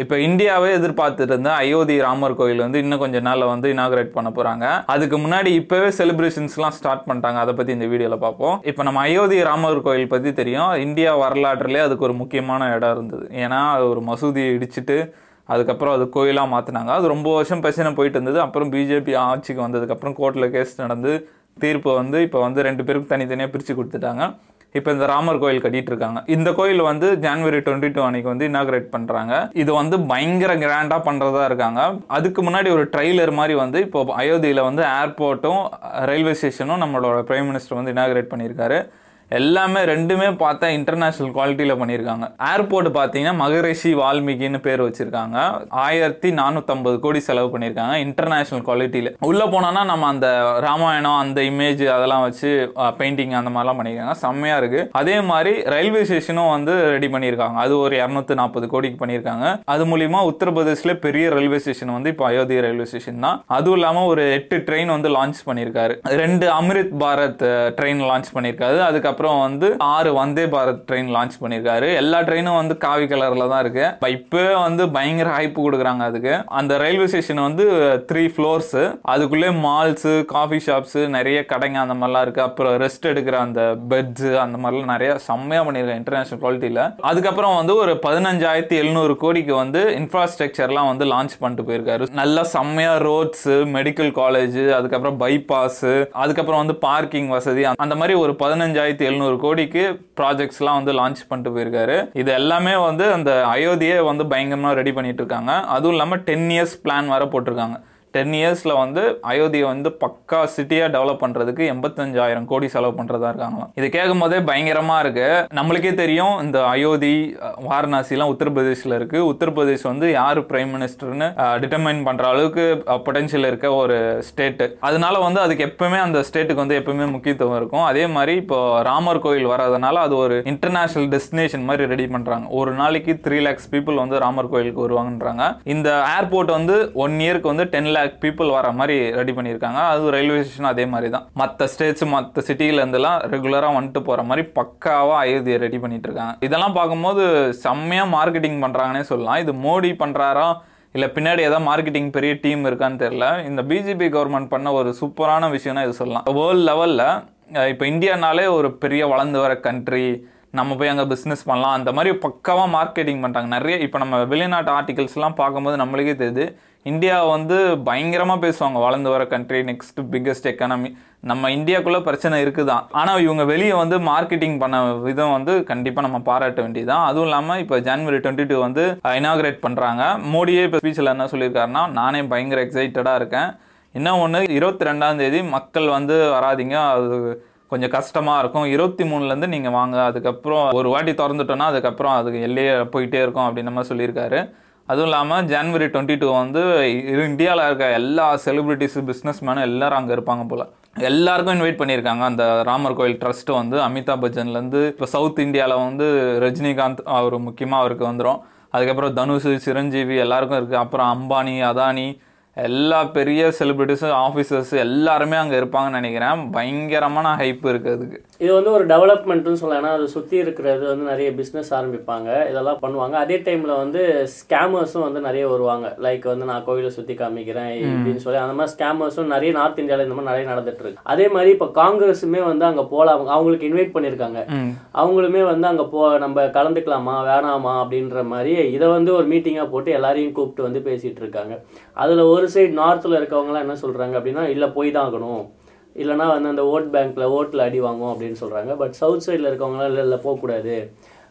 இப்போ இந்தியாவே எதிர்பார்த்துட்டு இருந்த அயோத்தி ராமர் கோயில் வந்து இன்னும் கொஞ்ச நாளில் வந்து இனாகிரேட் பண்ண போகிறாங்க அதுக்கு முன்னாடி இப்போவே செலிப்ரேஷன்ஸ்லாம் ஸ்டார்ட் பண்ணிட்டாங்க. அதை பற்றி இந்த வீடியோவில் பார்ப்போம். இப்போ நம்ம அயோத்தி ராமர் கோயில் பற்றி தெரியும். இந்தியா வரலாற்றுலேயே அதுக்கு ஒரு முக்கியமான இடம் இருந்தது. ஏன்னா அது ஒரு மசூதியை இடிச்சிட்டு அதுக்கப்புறம் அது கோயிலாக மாற்றினாங்க அது ரொம்ப வருஷம் பிரச்சனை போயிட்டு இருந்தது. அப்புறம் பிஜேபி ஆட்சிக்கு வந்ததுக்கப்புறம் கோர்ட்டில் கேஸ் நடந்து தீர்ப்பு வந்து இப்போ வந்து ரெண்டு பேருக்கும் தனித்தனியாக பிரித்து கொடுத்துட்டாங்க. இப்போ இந்த ராமர் கோயில் கட்டிட்டு இருக்காங்க இந்த கோயில் வந்து ஜான்வரி டுவெண்ட்டி டூ அன்னைக்கு வந்து இனாகிரேட் பண்ணுறாங்க இது வந்து பயங்கர கிராண்டாக பண்ணுறதா இருக்காங்க. அதுக்கு முன்னாடி ஒரு ட்ரெய்லர் மாதிரி வந்து இப்போ அயோத்தியில் வந்து ஏர்போர்ட்டும் ரயில்வே ஸ்டேஷனும் நம்மளோட பிரைம் மினிஸ்டர் வந்து இனாகிரேட் பண்ணியிருக்காரு. எல்லாமே ரெண்டுமே பார்த்தா இன்டர்நேஷனல் குவாலிட்டியில் பண்ணியிருக்காங்க. ஏர்போர்ட் பார்த்தீங்கன்னா மகரிஷி வால்மீகின்னு பேர் வச்சிருக்காங்க. ஆயிரத்தி நானூற்றம்பது கோடி செலவு பண்ணியிருக்காங்க இன்டர்நேஷனல் குவாலிட்டியில் உள்ளே போனோன்னா நம்ம அந்த ராமாயணம் அந்த இமேஜ் அதெல்லாம் வச்சு பெயிண்டிங் அந்த மாதிரிலாம் பண்ணியிருக்காங்க. செம்மையாக இருக்குது அதே மாதிரி ரயில்வே ஸ்டேஷனும் வந்து ரெடி பண்ணியிருக்காங்க. அது ஒரு இரநூத்தி நாற்பது கோடிக்கு பண்ணியிருக்காங்க. அது மூலிமா உத்தரப்பிரதேசில் பெரிய ரயில்வே ஸ்டேஷன் வந்து இப்போ அயோத்தி ரயில்வே ஸ்டேஷன் தான். அதுவும் இல்லாமல் ஒரு எட்டு ட்ரெயின் வந்து லான்ச் பண்ணியிருக்காரு. ரெண்டு அமிர்த் பாரத் ட்ரெயின் லான்ச் பண்ணியிருக்காரு. அதுக்கப்புறம் வந்து ஆறு வந்தே பாரத் ட்ரெயின் லான்ச் பண்ணியிருக்காரு. எல்லா ட்ரெயினும் வந்து காவி கலர்ல தான் இருக்கு. இப்ப வந்து பயங்கர ஹைப்பு கொடுக்குறாங்க அதுக்கு. அந்த ரயில்வே ஸ்டேஷன் வந்து த்ரீ ஃப்ளோர்ஸ் அதுக்குள்ளே மால்ஸு காஃபி ஷாப்ஸு நிறைய கடைங்க அந்த மாதிரிலாம் இருக்கு. அப்புறம் ரெஸ்ட் எடுக்கிற அந்த பெட்ஸு அந்த மாதிரிலாம் நிறைய செம்மையா பண்ணியிருக்காங்க இன்டர்நேஷனல் குவாலிட்டியில் அதுக்கப்புறம் வந்து ஒரு பதினஞ்சாயிரத்தி எழுநூறு கோடிக்கு வந்து இன்ஃப்ராஸ்ட்ரக்சர்லாம் வந்து லான்ச் பண்ணிட்டு போயிருக்காரு. நல்லா செம்மையாக ரோட்ஸு மெடிக்கல் காலேஜ் அதுக்கப்புறம் பைபாஸ் அதுக்கப்புறம் வந்து பார்க்கிங் வசதி அந்த மாதிரி ஒரு பதினஞ்சாயிரத்தி எழுநூறு கோடிக்கு ப்ராஜெக்ட்ஸ்லாம் வந்து லான்ச் பண்ணிட்டு போயிருக்காரு. இது எல்லாமே வந்து அந்த அயோத்தியை வந்து பயங்கரமா ரெடி பண்ணிட்டு இருக்காங்க. அதுவும் இல்லாமல் டென் இயர்ஸ் பிளான் வர போட்டிருக்காங்க. டென் இயர்ஸில் வந்து அயோத்தியை வந்து பக்கா சிட்டியாக டெவலப் பண்ணுறதுக்கு எண்பத்தஞ்சாயிரம் கோடி செலவு பண்ணுறதா இருக்காங்களாம். இது கேட்கும் போதே பயங்கரமாக இருக்குது நம்மளுக்கே தெரியும் இந்த அயோத்தி வாரணாசிலாம் உத்தரப்பிரதேஷில் இருக்குது உத்தரப்பிரதேஷ் வந்து யார் பிரைம் மினிஸ்டர்னு டிட்டர்மைன் பண்ணுற அளவுக்கு பொட்டன்ஷியல் இருக்க ஒரு ஸ்டேட்டு அதனால வந்து அதுக்கு எப்பவுமே அந்த ஸ்டேட்டுக்கு வந்து எப்பவுமே முக்கியத்துவம் இருக்கும். அதே மாதிரி இப்போ ராமர் கோயில் வராதனால அது ஒரு இன்டர்நேஷனல் டெஸ்டினேஷன் மாதிரி ரெடி பண்ணுறாங்க ஒரு நாளைக்கு த்ரீ லேக்ஸ் பீப்புள் வந்து ராமர் கோயிலுக்கு வருவாங்கன்றாங்க. இந்த ஏர்போர்ட் வந்து ஒன் இயருக்கு வந்து டென் லேக் பீப்புள் வர மாதிரி ரெடி பண்ணியிருக்காங்க. அது ரயில்வே ஸ்டேஷன் அதே மாதிரி தான். மற்ற ஸ்டேட்ஸ் மற்ற சிட்டியில ரெகுலராக வந்துட்டு போகிற மாதிரி பக்காவாக அயோத்தியை ரெடி பண்ணிட்டு இருக்காங்க இதெல்லாம் பார்க்கும்போது செம்மையாக மார்க்கெட்டிங் பண்ணுறாங்கன்னே சொல்லலாம். இது மோடி பண்ணுறாரா இல்லை பின்னாடி ஏதாவது மார்க்கெட்டிங் பெரிய டீம் இருக்கான்னு தெரியல. இந்த பிஜேபி கவர்மெண்ட் பண்ண ஒரு சூப்பரான விஷயம்னா இது சொல்லலாம். வேர்ல்டு லெவலில் இப்போ இந்தியானாலே ஒரு பெரிய வளர்ந்து வர கண்ட்ரி நம்ம போய் அங்கே பிஸ்னஸ் பண்ணலாம். அந்த மாதிரி பக்காவாக மார்க்கெட்டிங் பண்ணுறாங்க நிறைய இப்போ நம்ம வெளிநாட்டு ஆர்டிகல்ஸ்லாம் பார்க்கும்போது நம்மளுக்கே தெரியுது. இந்தியா வந்து பயங்கரமாக பேசுவாங்க வளர்ந்து வர கண்ட்ரி நெக்ஸ்ட் பிக்கஸ்ட் எக்கானமி நம்ம இந்தியாக்குள்ளே பிரச்சனை இருக்குதான் ஆனால் இவங்க வெளியே வந்து மார்க்கெட்டிங் பண்ண விதம் வந்து கண்டிப்பாக நம்ம பாராட்ட வேண்டியதுதான். அதுவும் இல்லாமல் இப்போ ஜனவரி டுவெண்ட்டி டூ வந்து இனாகிரேட் பண்ணுறாங்க மோடியே இப்போ ஸ்பீச்சில் என்ன சொல்லியிருக்காருன்னா நானே பயங்கர எக்ஸைட்டடாக இருக்கேன். இன்னும் ஒன்று இருபத்தி ரெண்டாம் தேதி மக்கள் வந்து வராதீங்க. அது கொஞ்சம் கஷ்டமாக இருக்கும். இருபத்தி மூணுலேருந்து நீங்கள் வாங்க. அதுக்கப்புறம் ஒரு வாட்டி திறந்துட்டோன்னா அதுக்கப்புறம் அதுக்கு எல்லையே போயிட்டே இருக்கும் அப்படின்னு மாதிரி சொல்லியிருக்காரு. அதுவும் இல்லாமல் ஜான்வரி டுவெண்ட்டி டூ வந்து இந்தியாவில் இருக்க எல்லா செலிபிரிட்டிஸ் பிஸ்னஸ் மேனும் எல்லாரும் அங்கே இருப்பாங்க போல். எல்லாருக்கும் இன்வைட் பண்ணியிருக்காங்க. அந்த ராமர் கோயில் ட்ரஸ்ட்டு வந்து அமிதாப் பச்சன்லேருந்து இப்போ சவுத் இந்தியாவில் வந்து ரஜினிகாந்த் அவர் முக்கியமாக அவருக்கு வந்துடும் அதுக்கப்புறம் தனுஷ் சிரஞ்சீவி எல்லாருக்கும் இருக்குது அப்புறம் அம்பானி அதானி எல்லா பெரிய செலிபிரிட்டிஸும் ஆஃபீஸர்ஸ் எல்லாருமே அங்கே இருப்பாங்கன்னு நினைக்கிறேன். பயங்கரமான ஹைப் இருக்குது அதுக்கு. இது வந்து ஒரு டெவலப்மெண்ட்னு சொல்லலாம் அது சுற்றி இருக்கிறது வந்து நிறைய பிஸ்னஸ் ஆரம்பிப்பாங்க. இதெல்லாம் பண்ணுவாங்க. அதே டைமில் வந்து ஸ்கேமர்ஸும் வந்து நிறைய வருவாங்க. லைக் வந்து நான் கோயிலை சுற்றி காமிக்கிறேன் இப்படின்னு சொல்லி அந்த மாதிரி ஸ்கேமர்ஸும் நிறைய நார்த் இந்தியாவில் இந்த மாதிரி நிறைய நடந்துட்டு இருக்கு. அதே மாதிரி இப்போ காங்கிரஸுமே வந்து அங்கே போகலாம் அவங்க அவங்களுக்கு இன்வைட் பண்ணியிருக்காங்க. அவங்களுமே வந்து அங்கே போ நம்ம கலந்துக்கலாமா வேணாமா அப்படின்ற மாதிரி இதை வந்து ஒரு மீட்டிங்காக போட்டு எல்லாரையும் கூப்பிட்டு வந்து பேசிகிட்டு இருக்காங்க. அதில் ஒரு சைடு நார்த்தில் இருக்கவங்களாம் என்ன சொல்கிறாங்க அப்படின்னா இல்லை போய் தான் ஆகணும். இல்லைனா வந்து அந்த ஓட் பேங்க்கில் ஓட்டில் அடி வாங்கும் அப்படின்னு சொல்கிறாங்க பட் சவுத் சைடில் இருக்கவங்களாம் இல்லை இல்லை போகக்கூடாது.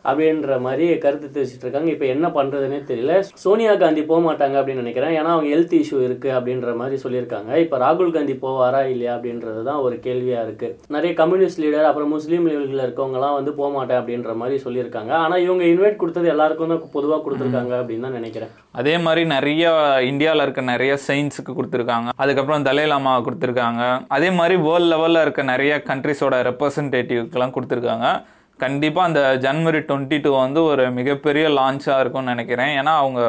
அப்படின்ற மாதிரி கருத்து தெரிவிச்சிட்டு இருக்காங்க. இப்போ என்ன பண்ணுறதுனே தெரியல. சோனியா காந்தி போக மாட்டாங்க அப்படின்னு நினைக்கிறேன். ஏன்னா அவங்க ஹெல்த் இஷ்யூ இருக்குது அப்படின்ற மாதிரி சொல்லியிருக்காங்க. இப்போ ராகுல் காந்தி போவாரா இல்லையா அப்படின்றது தான் ஒரு கேள்வியாக இருக்குது நிறைய கம்யூனிஸ்ட் லீடர் அப்புறம் முஸ்லீம் லீடர்களில் இருக்கவங்கலாம் வந்து போக மாட்டேன் அப்படின்ற மாதிரி சொல்லியிருக்காங்க. ஆனால் இவங்க இன்வைட் கொடுத்தது எல்லாருக்கும் தான் பொதுவாக கொடுத்துருக்காங்க அப்படின்னு தான் நினைக்கிறேன். அதே மாதிரி நிறைய இந்தியாவில் இருக்க நிறைய சயின்ஸுக்கு கொடுத்துருக்காங்க. அதுக்கப்புறம் தலேலாமா கொடுத்துருக்காங்க. அதே மாதிரி வேர்ல்ட் லெவலில் இருக்க நிறைய கண்ட்ரிஸோட ரெப்ரசன்டேட்டிவ்க்கெல்லாம் கொடுத்துருக்காங்க. கண்டிப்பாக அந்த ஜனவரி டுவெண்ட்டி டூ வந்து ஒரு மிகப்பெரிய லான்ச்சாக இருக்கும்னு நினைக்கிறேன். ஏன்னா அவங்க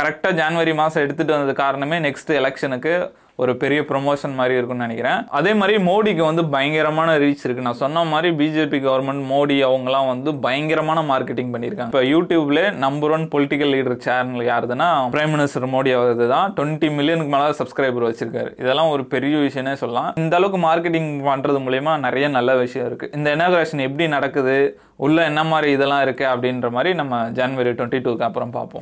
கரெக்டாக ஜனவரி மாதம் எடுத்துகிட்டு வந்தது காரணமே நெக்ஸ்ட் எலெக்ஷனுக்கு ஒரு பெரிய ப்ரொமோஷன் மாதிரி இருக்கும்னு நினைக்கிறேன். அதே மாதிரி மோடிக்கு வந்து பயங்கரமான ரீச் இருக்கு. நான் சொன்ன மாதிரி பிஜேபி கவர்மெண்ட் மோடி அவங்கலாம் வந்து பயங்கரமான மார்க்கெட்டிங் பண்ணியிருக்காங்க. இப்போ யூடியூப்ல number one political leader channel யாருதுன்னா prime minister Modi அவரது தான். டுவெண்ட்டி மில்லியனுக்கு மேலே சப்ஸ்கிரைபர் வச்சிருக்காரு. இதெல்லாம் ஒரு பெரிய விஷயம்னே சொல்லலாம். இந்த அளவுக்கு மார்க்கெட்டிங் பண்றது மூலயமா நிறைய நல்ல விஷயம் இருக்கு. இந்த இனாகிரேஷன் எப்படி நடக்குது? உள்ள என்ன மாதிரி இதெல்லாம் இருக்கு? அப்படின்ற மாதிரி நம்ம ஜனவரி டுவெண்ட்டி டூக்கு அப்புறம் பார்ப்போம்.